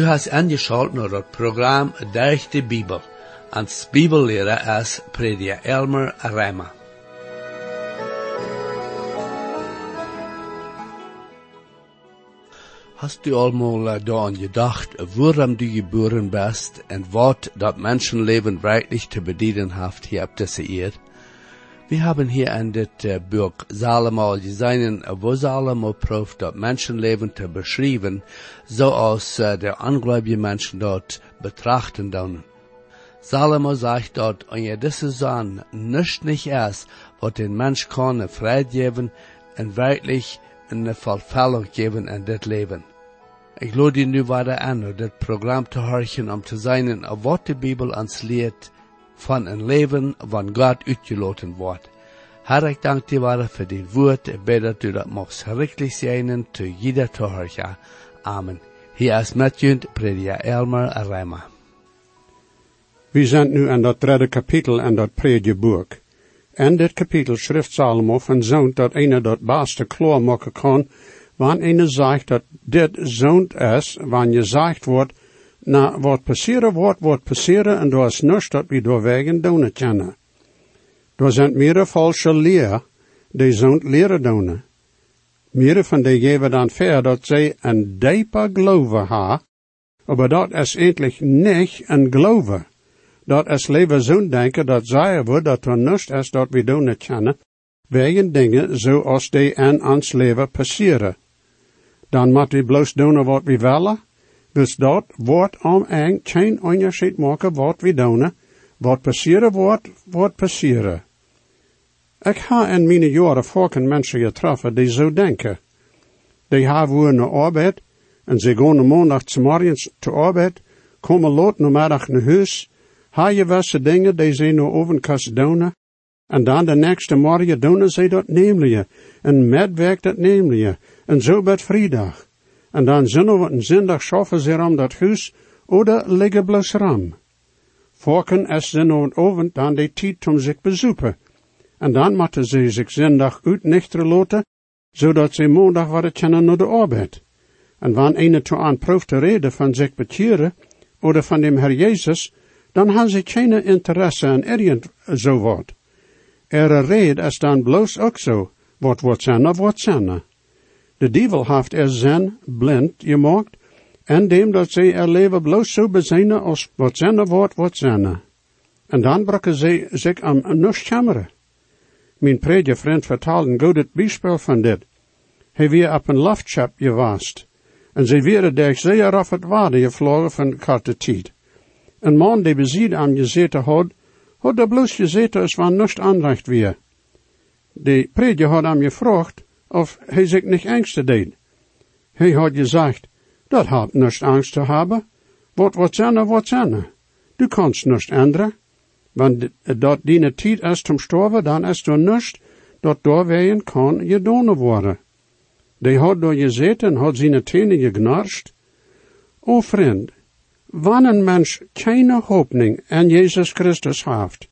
Du hast angeschaltet naar het programma Durch de Bibel. Als Bibellehrer is prediker Elmer Reimer. Hast du allemaal daran gedacht, woran du geboren bist en wat dat Menschenleben wirklich te bedienen heeft hier op deze eerd? Wir haben hier in dit uh, Buch Salomo gesehen, wo Salomo prüft, dat Menschenleben te beschreiben, so als uh, der ungläubige Menschen dort betrachten dann. Salomo sagt dort, und ja, das ist an, nicht nicht erst, was den Mensch kann Frieden geben und wirklich eine Verfällung geben in das Leben. Ich lade dir nu weiter an, das Programm zu horchen, um zu sein, was die Bibel ans lehrt, van een leven van God uitgelaten wordt. Herr, ik dank dir weiter für dein Wort. Ich bete, du das machst richtig sein, zu jeder Torhörcher. Amen. Hier ist Matthew, Prediger Elmer Reimer. We zijn nu aan dat derde kapitel in dat predigerboek. En dit kapitel schrift Salomo van zo'n dat ene dat beste kloor maken kan, wanneer ene zegt dat dit zo'n is, wanneer je zegt wordt, na wat passeren wordt, wordt passeren en er is niets dat we doorwegen doen kennen. Er zijn meer falsche leer, die zo'n leren doen. Van die geven dan ver dat zij een dieper geloven ha, maar dat is eigenlijk niet een geloven. Dat is leven zo'n denken dat zij wordt dat er niets is dat we doen kennen, wegen dingen zoals die in ons leven passeren. Dan moet we bloos doen wat we willen, dus dat wordt om en geen onderscheid maken wat we doen, wat passeren wordt, wat passeren. Ik ha in mijn jaren volken mensen getroffen die zo denken. Die hebben naar arbeid en ze gaan maandag morgens te arbeid, komen laat namiddag naar huis, ha je dingen die ze naar overkast doen, en dan de nächste morgen doen ze dat nemelijk, en medwerk dat nemelijk, en zo bij vrijdag. En dan zondag en zondag schaffen ze om dat huis, oder liggen bloos ram. Volken is ze nog over dan de tijd om zich bezoeken en dan moeten ze zich zondag uitnichteren laten, zodat ze maandag worden kunnen naar de arbeid. En wanneer een toe aan proeft te reden van zich bekeren, of van dem Herr Jezus, dan hebben ze geen interesse in irgend zo wat. Er red is dan bloos ook zo, wat wordt zijn of wat zijn. De duivel heeft er zijn blind gemaakt, en dem dat ze er leven bloos zo bezijnen als wat zijn wordt wat zijn. En dan braken ze zich aan niets jammeren. Mijn predikvriend vertaalde een goed bijspel van dit. Hij weer op een loftschap gewaast. En ze weer daar zeer af het waarde gevlogen van korte tijd. Een man die beziet aan gezeten had, had de bloos gezeten als van niets aanrecht weer. De prediker had hem gevraagd of hij niet angsten deed. Hij had gezegd, dat had niets angst te hebben. Wat wat zijn wat zijn Du kannst niets ändern. Want dat die tijd is om sterven, dan is er niets dat doorwegen kan gedaan worden. Die had door gezeten, had zijn tenen geknarscht. O vriend, wanneer een mens geen hoopning in Jezus Christus heeft,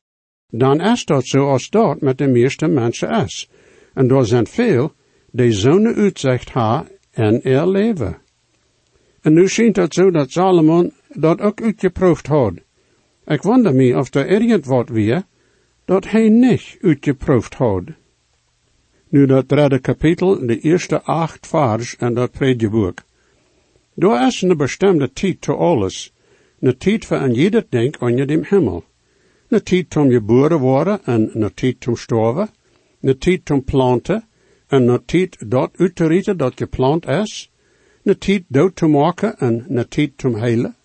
dan is dat zoals dat met de meeste mensen is. En er zijn veel die zo'n uitzicht hebben in er leven. En nu schijnt het zo dat Salomon dat ook uitgeproefd had. Ik wonder me of er irgend wat weer, dat hij niet uitgeproefd had. Nu dat derde kapitel, de eerste acht vers en dat predjeboek. Daar is een bestemde tijd te alles, een tijd voor een jeder denk onder dem hemel. Een tijd om geboren worden en een tijd om sterven, een tijd om planten en een tijd dat uit te rieten dat geplant is, een tijd dood te maken en een tijd om heilen,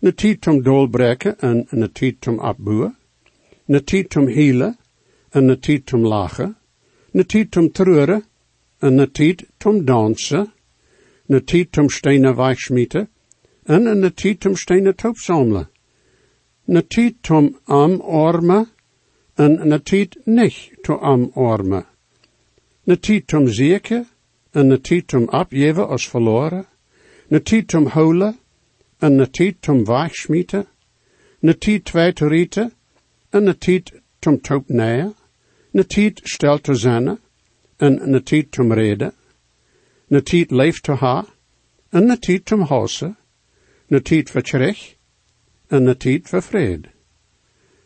een tijd om doorbreken en een tijd om opbouwen, een tijd om healen en een tijd om lachen, een tijd om treuren en een tijd om dansen, een tijd om stenen weichschmieten en een tijd om stenen een tijd om omarmen en tijd niet te omarmen, om zeker en om opgeven als verloren, om houden en tijd twee te rieten, en te opnemen, een tijd stel te zijn, en tijd om reden, tijd leef te ha, en huizen, Een tijd voor terug en een tijd voor vrede.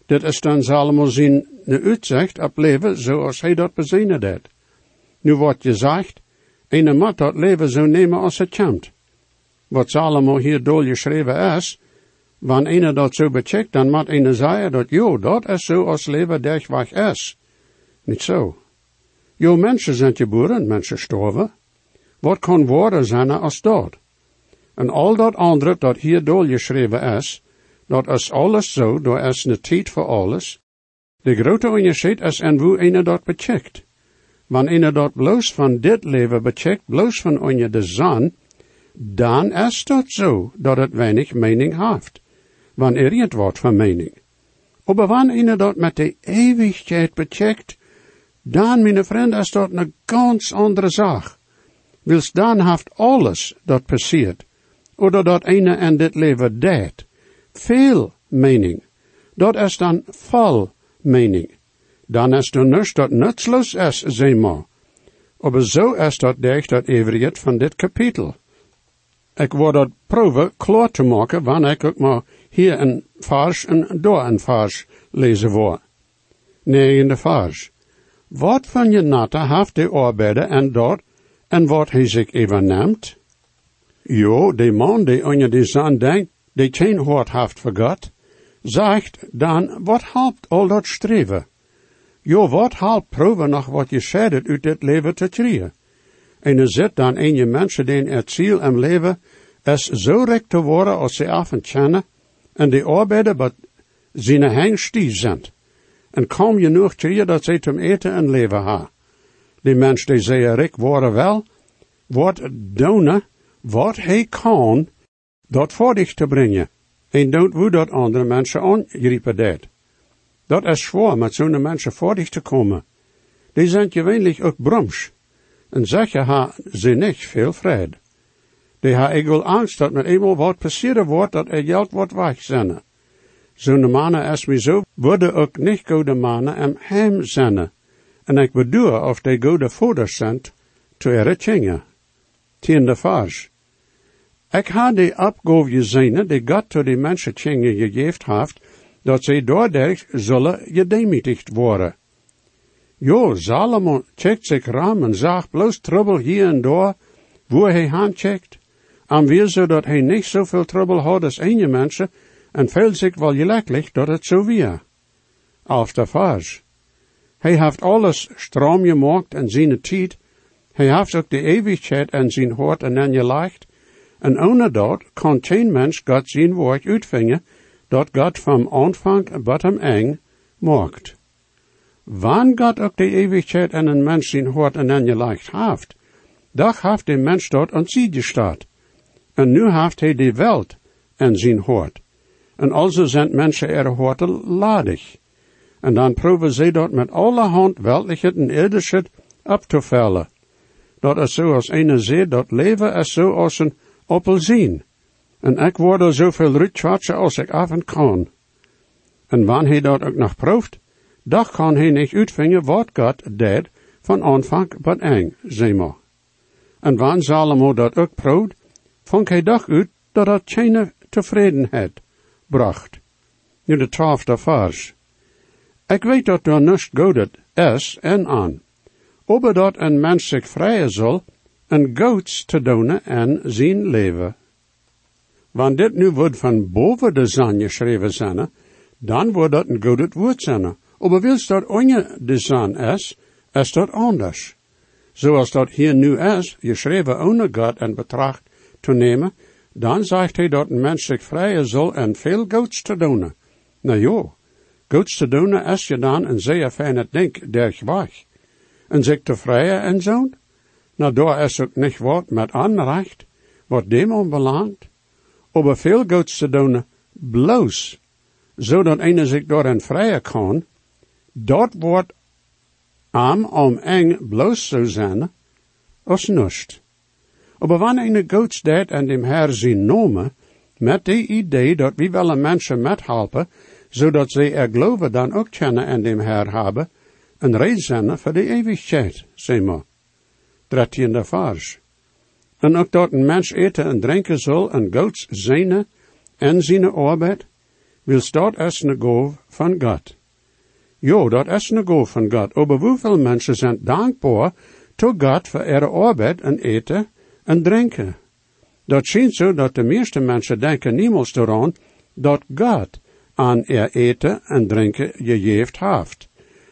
Dit is dan Salomo zijn uitzicht op leven zoals hij dat bezinnen deed. Nu wordt gezegd, een moet dat leven zo nemen als het komt. Wat Salomo hier doel geschreven is, wanneer een dat zo becheckt, dan moet een zeggen dat jo, dat is zo als leven dergweg is. Niet zo. Jo, mensen zijn geboren, mensen sterven. Wat kan worden zijn als dat? En al dat andere dat hier doorgeschreven is, dat is alles zo, dat is een tijd voor alles. De grote onderscheid is en hoe een dat becheckt. Wanneer dat bloos van dit leven becheckt, bloos van onder de zon, dan is dat zo, dat het weinig mening heeft. Wanneer het wordt van mening. Maar wanneer dat met de eeuwigheid becheckt, dan, mijn vriend, is dat een ganz andere zaak. Wils dan heeft alles dat passiert, oder dat ene en dit leven deed, veel mening. Dat is dan vol mening. Dan is er niets dat nutsloos is, zeg maar. Maar zo is dat dicht dat everiet van dit kapitel. Ik word dat proeven klaar te maken, wanneer ik ook maar hier een vers en daar een vers lezen voor. Nee, in de vers. Wat van je natte heeft de arbeider en dort, en wat hij zich even neemt? Jo, de man die onder de zon denkt, die geen hoort heeft vergat, zegt dan, wat helpt al dat streven? Jo, wat helpt proeven nog wat je scheidet uit dit leven te krijgen? En er zit dan een je mensen die het ziel en leven is zo rijk te worden als ze af en kennen, en de arbeider wat zijn hengstie zijn. En kaum genoeg krijgen dat ze zum eten en leven ha. Die mens die zeggen rijk worden wel, wordt doen wat hij kan, dat voor dich te brengen. En don't hoe dat andere mensen aangriepen deed. Dat is zwaar met zo'n mensen voor dich te komen. Die zijn gewöhnlich ook broms. En zeggen ha ze niet veel vrede. Die ha ik angst dat met eenmaal wat passeren wordt dat er geld wordt wegzenden. Zo'n mannen als mij zo worden ook niet goede mannen en hem zenden. En ik bedoel of die goede voeders zijn te erretjingen. Tiende vers. Ik ha die opgave gezien die God to die mensen tjingen gegeven heeft, dat zij doordat zullen gedemütigt worden. Jo, Salomon checkt zich ram en zag bloos trouble hier en daar, wo hij handcheckt. En wil zo dat hij niet zoveel trouble had als een mensen, en veel zich wel gelijkelijk dat het zo weer. Auf de vers. Hij heeft alles strom gemaakt en zijn tijd. Hij heeft ook de eeuwigheid en zijn hoort en en gelegd. En ohne dat kan geen mens God zijn woord uitvingen, dat God van aanvang tot hem eng maakt. Wanneer God ook de eeuwigheid en een mens zijn hoort en en gelegd heeft, dan heeft de mens dat aan sie gestaat. En nu heeft hij de welt en zijn hoort. En also zijn mensen er hoorte ladig. En dan proeven ze dat met allerhand weltlichheid en irdisheid op te vellen. Dat is zoals een zee, dat leven is zo als een appelzien. En ik word er zoveel rutschwatsen als ik en kan. En wanneer hij dat ook nog proeft, dan kan hij niet uitvingen wat God deed van aanvang wat eng, zeg maar. En wanneer Salomo dat ook proeft, vond hij dag uit dat dat geen tevredenheid bracht. Nu de twaalfde vers. Ik weet dat er niets godet is en aan. Ober dat een mens zich vrijen zal, een goeds te doen en zijn leven. Wanneer dit nu wordt van boven de zon geschreven zijn, dan wordt dat een godet woord zijn. Maar wils dat onder de zon is, is dat anders. Zoals dat hier nu is, geschreven onder God en betracht te nemen, dan zegt hij dat een mens zich vrijen zal en veel goeds te doen. Nou jo, goeds te doen is je dan een zeer fijne denk der weg. En zich te vrijen en zo. Nou, daar is ook niet wat met aanrecht, wat dem belangt. Aber veel goeds te doen, bloos, zodat een zich door een vrijen kan, dat wordt am om eng bloos zou zijn, als nust. Aber wanneer een goeds deed en dem Herr zijn nomen, met die idee dat we willen mensen methelpen, zodat ze er geloven dan ook kennen en dem Herr hebben, een reden zijn voor de eeuwigheid, zeg maar. Dertiende vers. En ook dat een mens eten en drinken zal en goeds zijn en zijn arbeid, wil dat is een goof van God. Jo, dat is een goof van God. Maar hoeveel mensen zijn dankbaar tot God voor ihre arbeid en eten en drinken? Dat schijnt zo dat de meeste mensen denken niemals eraan dat God aan er eten en drinken gegeven heeft.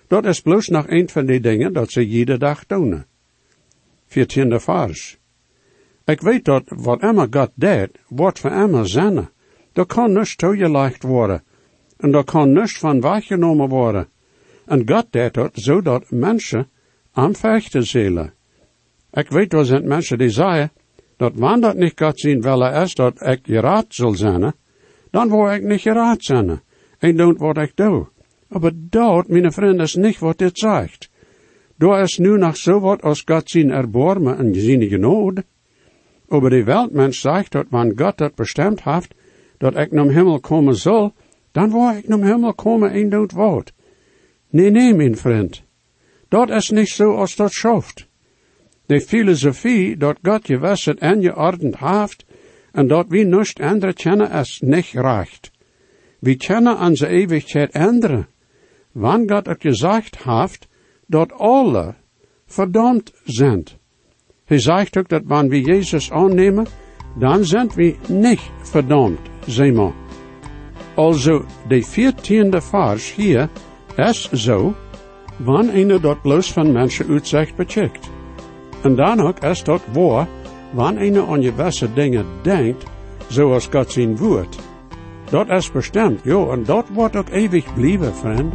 Dat is bloos nog een van die dingen dat ze iedere dag doen. Viertiende vers. Ik weet dat wat Emma God deed, wordt voor Emma zinnen. Dat kan niets toegelegd worden. En dat kan niets van weggenomen worden. En God deed dat zodat mensen aan vechten zullen. Ik weet wel zijn mensen die zeggen, dat wanneer dat niet God zien willen is dat ik geraad zal zijn, dan word ik niet geraad zijn. En doe wat ik doe. Maar dat, mijn vriend, is niet wat dit zegt. Door is nu nog zo wat als God zien erbarmen en zijn genood. Aber die Weltmensch zegt dat wanneer God dat bestemd heeft, dat ik naar Himmel komen zal, dan word ik naar Himmel komen en doet wat. Nee, nee, mijn vriend. Dat is niet zo als dat schoft. De filosofie dat God je wisset en je ordend heeft, en dat wie nust andere kennen is niet recht. We kennen onze eeuwigheid andere. Wanneer God het gezegd heeft, dat alle verdammt zijn. Hij zegt ook dat wanneer we Jezus aannemen, dan zijn we niet verdammt, zeg maar. Also, de viertiende vers hier is zo, wanneer een dat bloos van mensen uitzicht becheckt. En dan ook is dat waar, wanneer een beste dingen denkt, zoals God zijn woord. Dat is bestemd, jo, en dat wordt ook eeuwig blijven, vriend.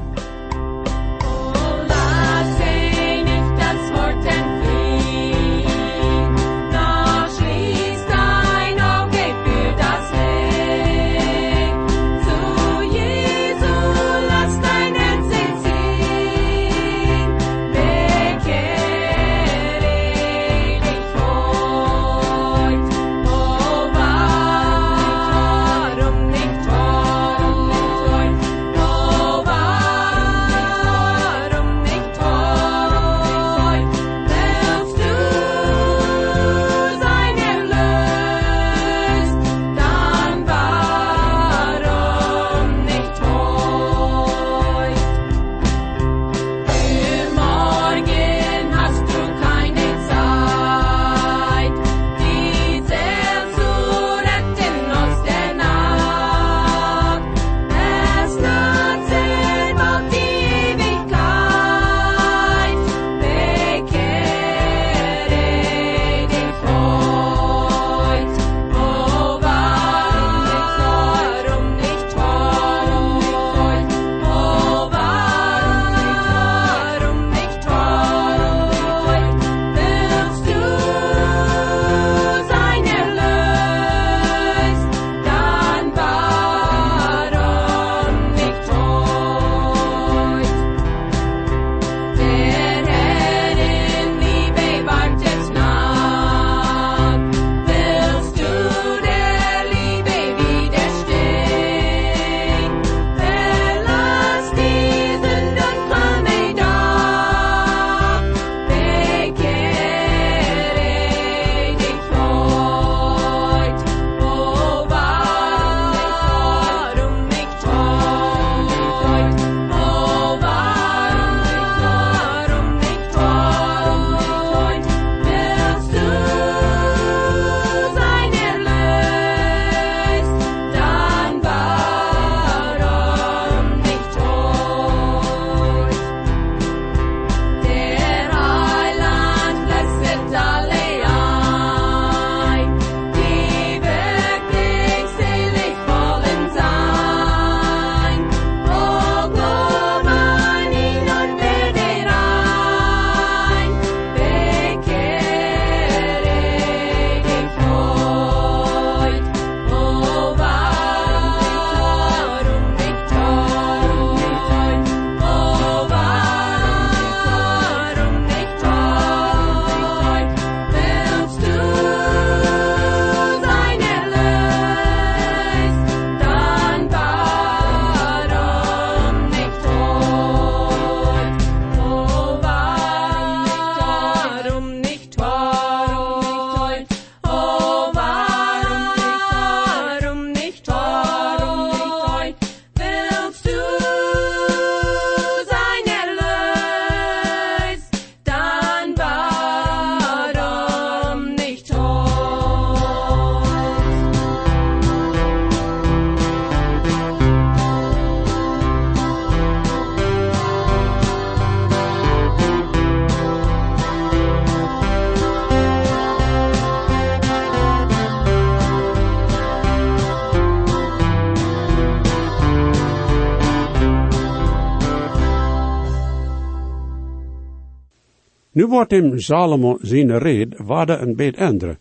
Nu wordt hem Salomo zijn red waarde een beetje andere.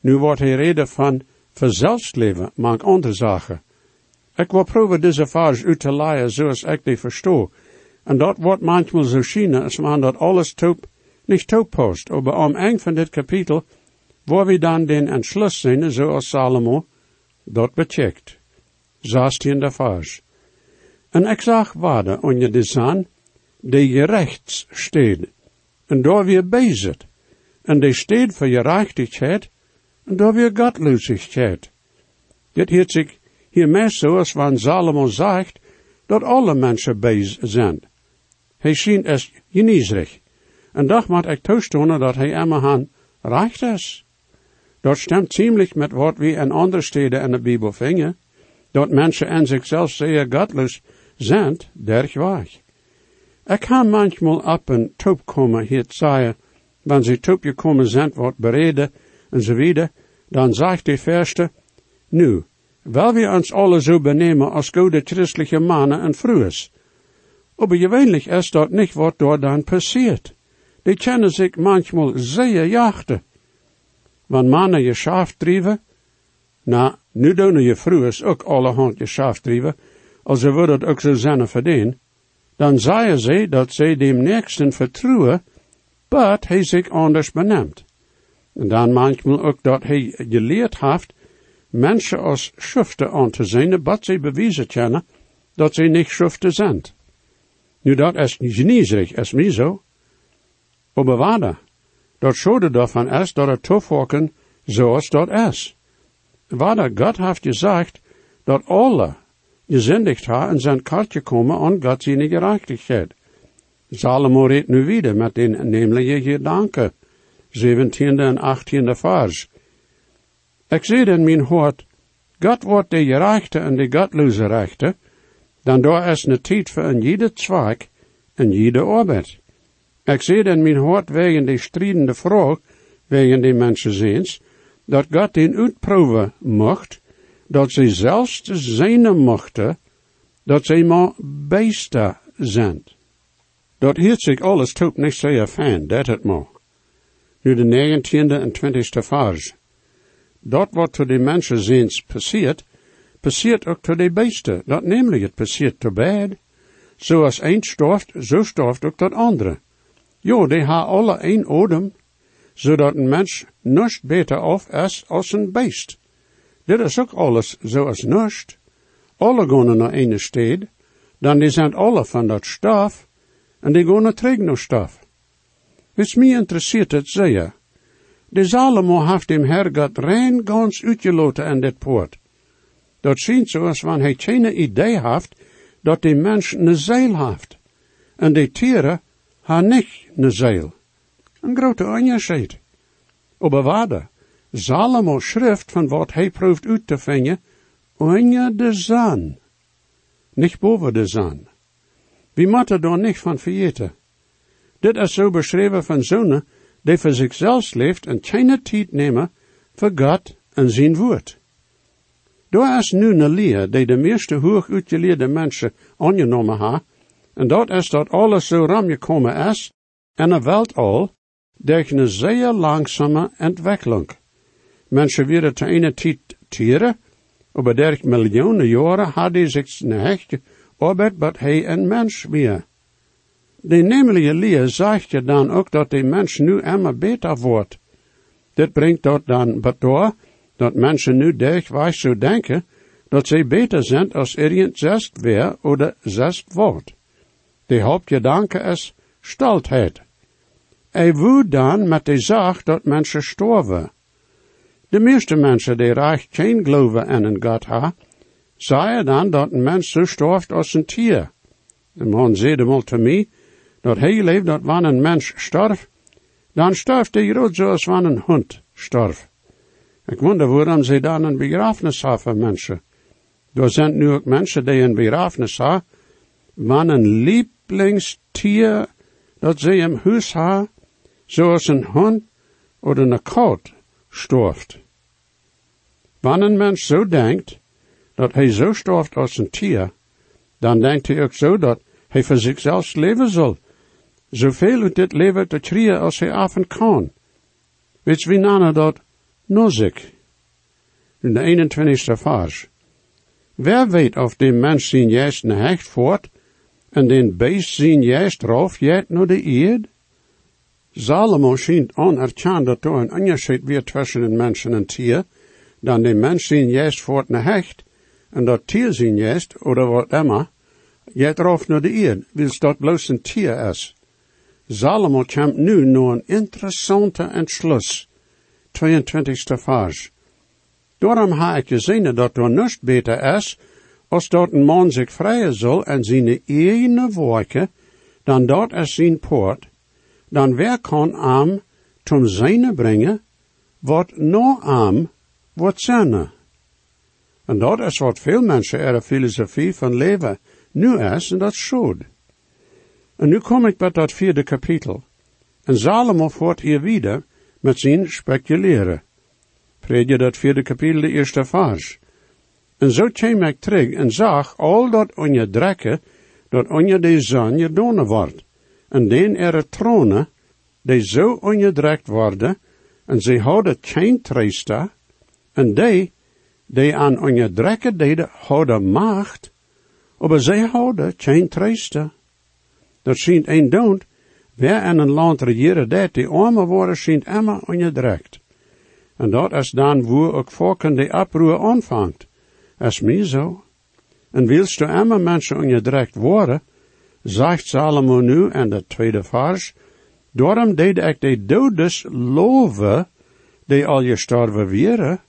Nu wordt hij reden van verzelfsleven, maar andere zaken. Ik wil proberen deze vers uit te leiden zoals ik die verstoor. En dat wordt manchmal zo schijnen als man dat alles top, niet toepost. Maar om eind van dit kapitel, waar we dan den Entschluss zijn, zoals Salomo, dat becheckt. Zestiende vers. En ik zag waarde onder de zon, die je rechts steed, en daar weer bezig. En die voor je rechtigheid, en daar weer godloosheid. Dit heet zich hiermee zoals van Salomo zegt, dat alle mensen bezig zijn. Hij schijnt es geniezerig. En dat moet ik toestonen dat hij immerhan recht is. Dat stemt ziemlich met wat we in andere steden in de Bijbel vinden. Dat mensen in zichzelf zeer godloos zijn, derg weg. Ik kan manchmal op een top komen hier zeggen, wanneer ze top gekomen zijn, wordt bereden en zo wieder, dan zegt de verste, nu, wel we ons alle zo benemen als goede christelijke mannen en vrouwen. Aber gewöhnlich is dat niet wat door dan passiert. Die kennen zich manchmal zeer jachten. Wanneer mannen je schaaf drijven, nou, nu doen je vrouwen ook allerhand je schaaf drijven, als ze het ook zo zijn verdien, dan zeiden ze dat ze dem nächsten vertrouwen, but hij zich anders beneemt. En dan manchmal ook dat hij geleerd heeft, mensen als schuften aan te zien, but ze bewijzen kennen dat ze niet schuften zijn. Nu dat is geniezerig, is mij zo. Maar waarde, dat schode daarvan is dat het toevoegen zoals dat is. Waarde, God heeft gezegd dat alle gezindigd ha en zijn kartje komen aan God zijn gerechtigheid. Salomo redt nu wieder met den nämliche gedanken, 17e en 18e vers. Ik zie in mijn hart, God wordt de gerechte en de godloze rechte, dan daar is een tijd voor een jede zwak en jede arbeid. Ik zie in mijn hart wegen de strijdende vraag, wegen die mensen ziens, dat God den uitproeven mocht, dat ze zelfs zijn mochten, dat ze maar beesten zijn. Dat hield zich alles toch niet zeer fijn, dat het maar. Nu de negentiende en twintigste vers. Dat wat voor de mensen ziens passiert, passiert ook tot de beesten. Dat namelijk, het passiert te bed. Zoals een storft, zo storft ook dat andere. Jo, die ha alle een odem, zodat een mens niets beter af is als een beest. Dit is ook alles zoals niets. Alle gaan naar een stad, dan die zijn alle van dat staf, en die gaan terug naar staf. Wist mij interesseert het zeer. De Salomo heeft dem Herrgott rein gans uitgeloten in dit poort. Dat ziet zoals wanneer hij geen idee heeft dat die mens een zeil heeft. En die tieren hebben niet een zeil. Een grote onderscheid. Aber waarde, Salomo schrift van wat hij proeft uit te vinden, onder de zon. Niet boven de zon. Wie moet er dan niet van vergeten? Dit is zo beschreven van zonen die voor zichzelf leeft en geen tijd nemen voor God en zijn woord. Daar is nu een leer die de meeste hoog uitgeleerde mensen aangenomen ha, en dat is dat alles zo ramgekomen is, en een welt al, durch een zeer langzame ontwikkeling. Mensen werden te ene tijd tieren, over dertig miljoenen jaren hadden zich een hechte arbeid, wat hij een mens weer. De nemelijke leer zegt je dan ook dat de mens nu immer beter wordt. Dit brengt dat dan door dat mensen nu dergwijs zo denken dat ze beter zijn als irgend zest weer oder zest wordt. De hoofdgedanke is stoltheid. Hij woedt dan met de zaak dat mensen storven. De meeste mensen die reich geen geloven in een God ha, zeggen dan dat een mens zo storft als een tier. De man zei mal te mij, dat hij leeft dat wanneer een mens sterft, dan sterft hij rood zoals wanneer een hond sterft. Ik wonder waarom ze dan een begrafenis hebben voor mensen. Er zijn nu ook mensen die een begrafenis hebben, wanneer een lieblingstier dat ze im huis hebben, zoals een hond of een kat storft. Wanneer een mens zo denkt, dat hij zo storft als een tier, dan denkt hij ook zo dat hij voor zichzelf leven zal zoveel uit dit leven te trieën als hij af en kan. Weet wie namen dat nozik? In de 21ste vers. Wer weet of de mens zijn juist een hecht voort en den beest zijn juist rof jet naar de eerd? Salomo schijnt onerkend dat er een onderscheid weer tussen een mens en een tier, dan de mens zijn juist voort een hecht, en dat tier zijn juist, of wat immer, jet rof naar de eerd, wils dat bloos een tier is. Salomo komt nu naar een interessante entschluss. 22ste vers. Daarom ha ik gezien dat er niets beter is, als dat een man zich vrijen zal en zijn eigen werken, dan dat is zijn poort, dan wer kan am zum zijne brengen, wat no am wat zijne. En dat is wat veel mensen er filosofie van leven nu is, en dat is En nu kom ik bij dat vierde kapitel. En Salomo voert hier weer met zijn speculeren. Predje dat vierde kapitel, de eerste vers. En zo kwam ik terug en zag al dat onje drekken, dat onje de zon je donen wordt. En den er tronen, die zo onderdrukt worden, en ze houden geen treista, en die, die aan onderdrukken deden, houden macht, maar zij houden geen treista. Dat schijnt een dood, wer in een land regeren dat, die arme worden, schijnt immer onderdrukt. En dat is dan wo ook volken die oproer aanvangt. Is mij zo. En wilst du immer mensen onderdrukt worden, zegt Salomo nu in de tweede vers, Daarom deed ik de dodes loven, die al gestorven wieren,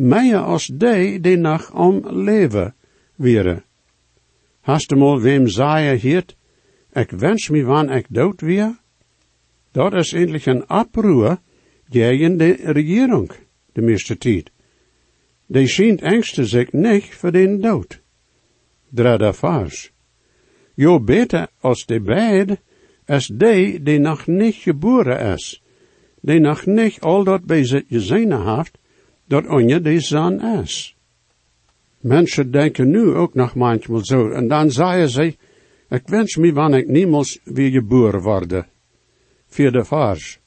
meer als die die nog om leven wieren. Hast du mal wem zei hiert, ik wens me wanneer ik dood weer? Dat is endlich een oproer tegen de regering, de meeste tijd. Die schijnt angsten zich niet voor den dood. Derde vers. Jo beter als de beide, als die die nog niet geboren is, die nog niet al dat bij gezien heeft, dat onje die zon is. Mensen denken nu ook nog manchmal zo, en dan zeggen ze, ik wens me wanneer ik niemals weer geboren worden. Vierde vers.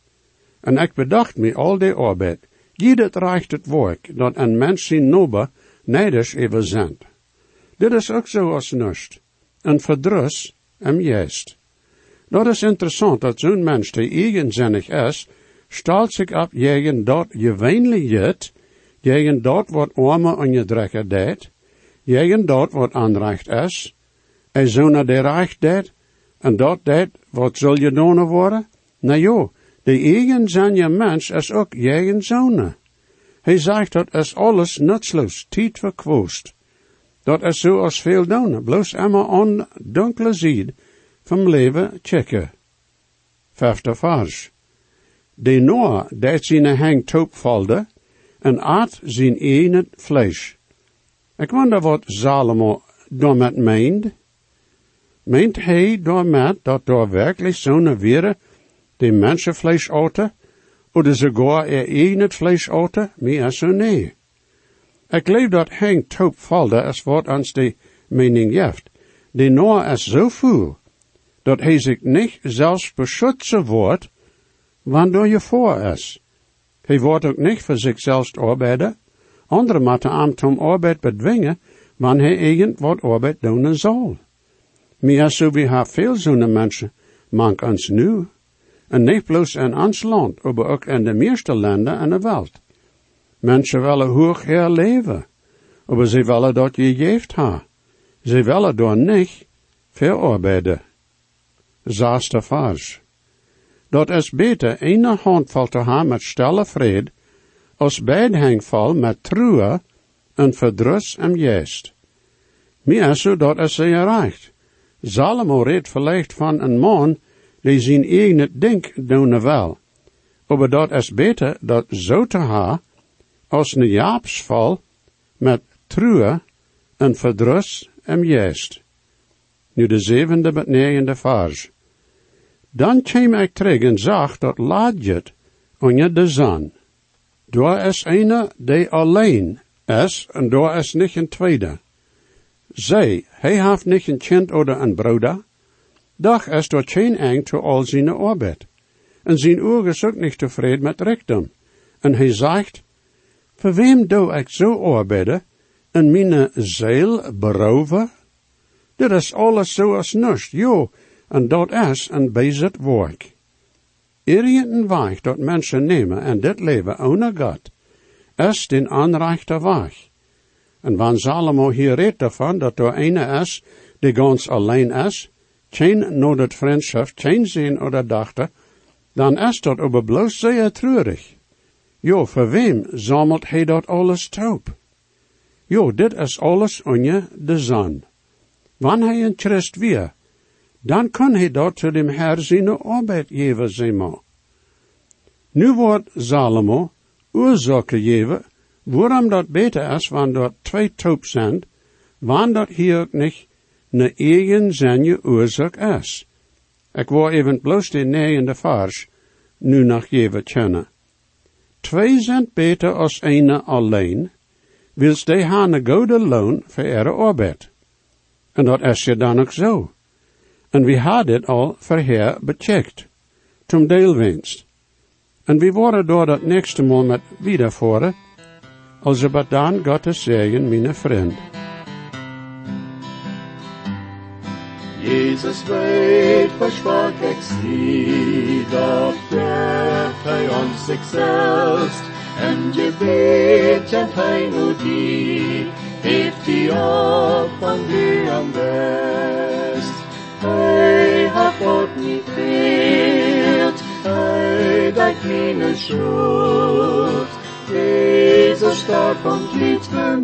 En ik bedacht me al die arbeid, het reicht het werk, dat een mens zijn nobe neidisch even zendt. Dit is ook zo als nust, een verdrus en juist. Dat is interessant dat zo'n mens die eigenzinnig is, stelt zich op tegen dat je weinlich jet, tegen dat wat arme en je drekken deed, tegen dat wat aanrecht is, en zo naar de recht deed, en dat deed, wat zul je doen worden? Nou jo, de eigenzinnige mens is ook jegen zonen. Hij zegt dat is alles nutsloos, tijd verkwoost. Dat is zo als veel doen, bloos immer on dunkle ziet, van leven checken. Vijfde vers. De Noah dat zijn hang valde en at zijn ene vlees. Ik wonder wat Salomo daarmet meent. Meent hij daarmet dat door werkelijk zo'n weren de mensenvlees eten, of sogar er ene vlees eten? Meer zo nee. Ik leef dat hang valde als wat ons de mening jeft. De Noah is zo voel dat hij zich niet zelfs beschützen wordt, wanneer je voor is. Hij wordt ook niet voor zichzelf arbeiden, andere moeten hem om arbeid bedwingen, wanneer hij irgend wat arbeid doen zal. Meer zo wie haar veel zo'n mensen, mank ons nu, en niet bloos in ons land, maar ook in de meeste landen in de wereld. Mensen willen hoog herleven, maar ze willen dat je geeft haar. Ze willen door niet verarbeiden zaaste vers. Dat is beter een handvol te hebben met stille vrede, als beidhangval met truhe en verdrus en geest. Meer zo dat is ze erreicht. Salomo redt vielleicht van een man die zijn eigen denk doen wel. Maar dat is beter dat zo te hebben, als een jaapsval met truhe en verdrus en geest. Nu de zevende met negende vers. Dan kwam ik terug en zag dat laadjet onder de zon. Daar is een die alleen is en daar is niet een tweede. Zij, hij heeft niet een kind oder een broeder, Doch is dort geen eind to al zijn arbeid. En zijn ogen is ook niet tevreden met rechtdom. En hij zegt, voor wem doe ik zo arbeiden en mijn ziel beroven? Dit is alles zoals nust, jo, en dat is een bezet werk. Iedereen weg dat mensen nemen en dit leven ohne God, is den aanrechte weg. En wanneer Salomo hier redt daarvan dat er ene is die ganz alleen is, geen nodig vriendschap, geen zin oder dachte, dan is dat aber bloos zeer treurig. Jo, voor wem zamelt hij dat alles taub? Jo, dit is alles onder de zon. Wanneer hij een Christ weer, dan kan hij dat zu dem Herr zijn arbeid geven, zeg Nu wordt Salomo oorzaken geven, waarom dat beter is, wanneer dat twee taub zijn, wanneer dat hier ook niet ne eigen zijn oorzaak is. Ik wil even bloos de negende vers nu nog even kennen. Twee zijn beter als ene alleen, wils die gaan een goede loon voor ihre arbeid. En dat is je dan ook zo. En we hadden al verheer becheckt, zum deelwinst. En we worden door dat nächste Mal met wiedervoeren, als je dan Gottes zegen, mijn vriend. Jesus weet ik zie, dat hij ons en je weet en hij nu die, heeft meine schuld. Jezus starb und litt für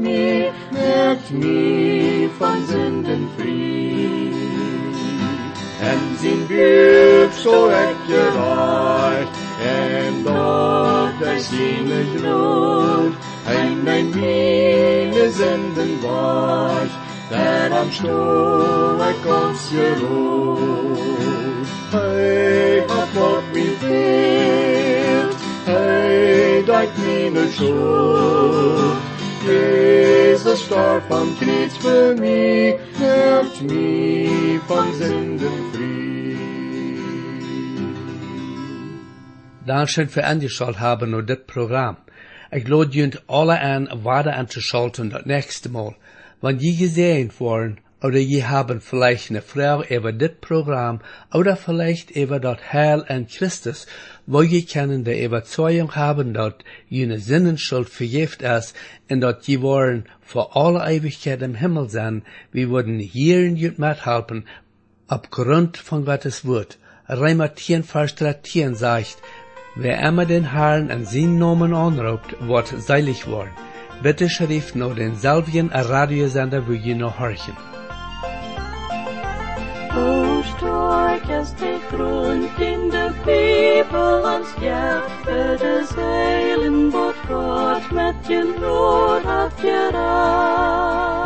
merkt mich von Sünden frei. En zijn buik zo je waard, en dat hij zijn groot, en mijn mine zenden daar am stoel ik ons gerood. Hij mij veert, hij dat mine schuld, Jezus starb am Kreuz für mich, macht mich von Sünden frei. Dankeschön für angeschaut haben und das Programm. Ich lade junt alle an, weiter anzuschalten das nächste Mal. Wenn die gesehen worden, oder je haben vielleicht eine Frau über das Programm, oder vielleicht über das Heil an Christus, wo je können die Überzeugung haben, dass jene Sinnenschuld vergift ist, und dass je wollen vor alle Ewigkeit im Himmel sein, wir würden hier in jut mithelfen, aufgrund von Gottes Wort. Reimer 10, Vers 13 sagt, wer immer den Herrn an seinen Namen anruft, wird seilig worden. Bitte schrift noch den selben Radiosender, wo je noch horchen. Is de grond in de ja, het is heilen wat God met je nood had gedaan.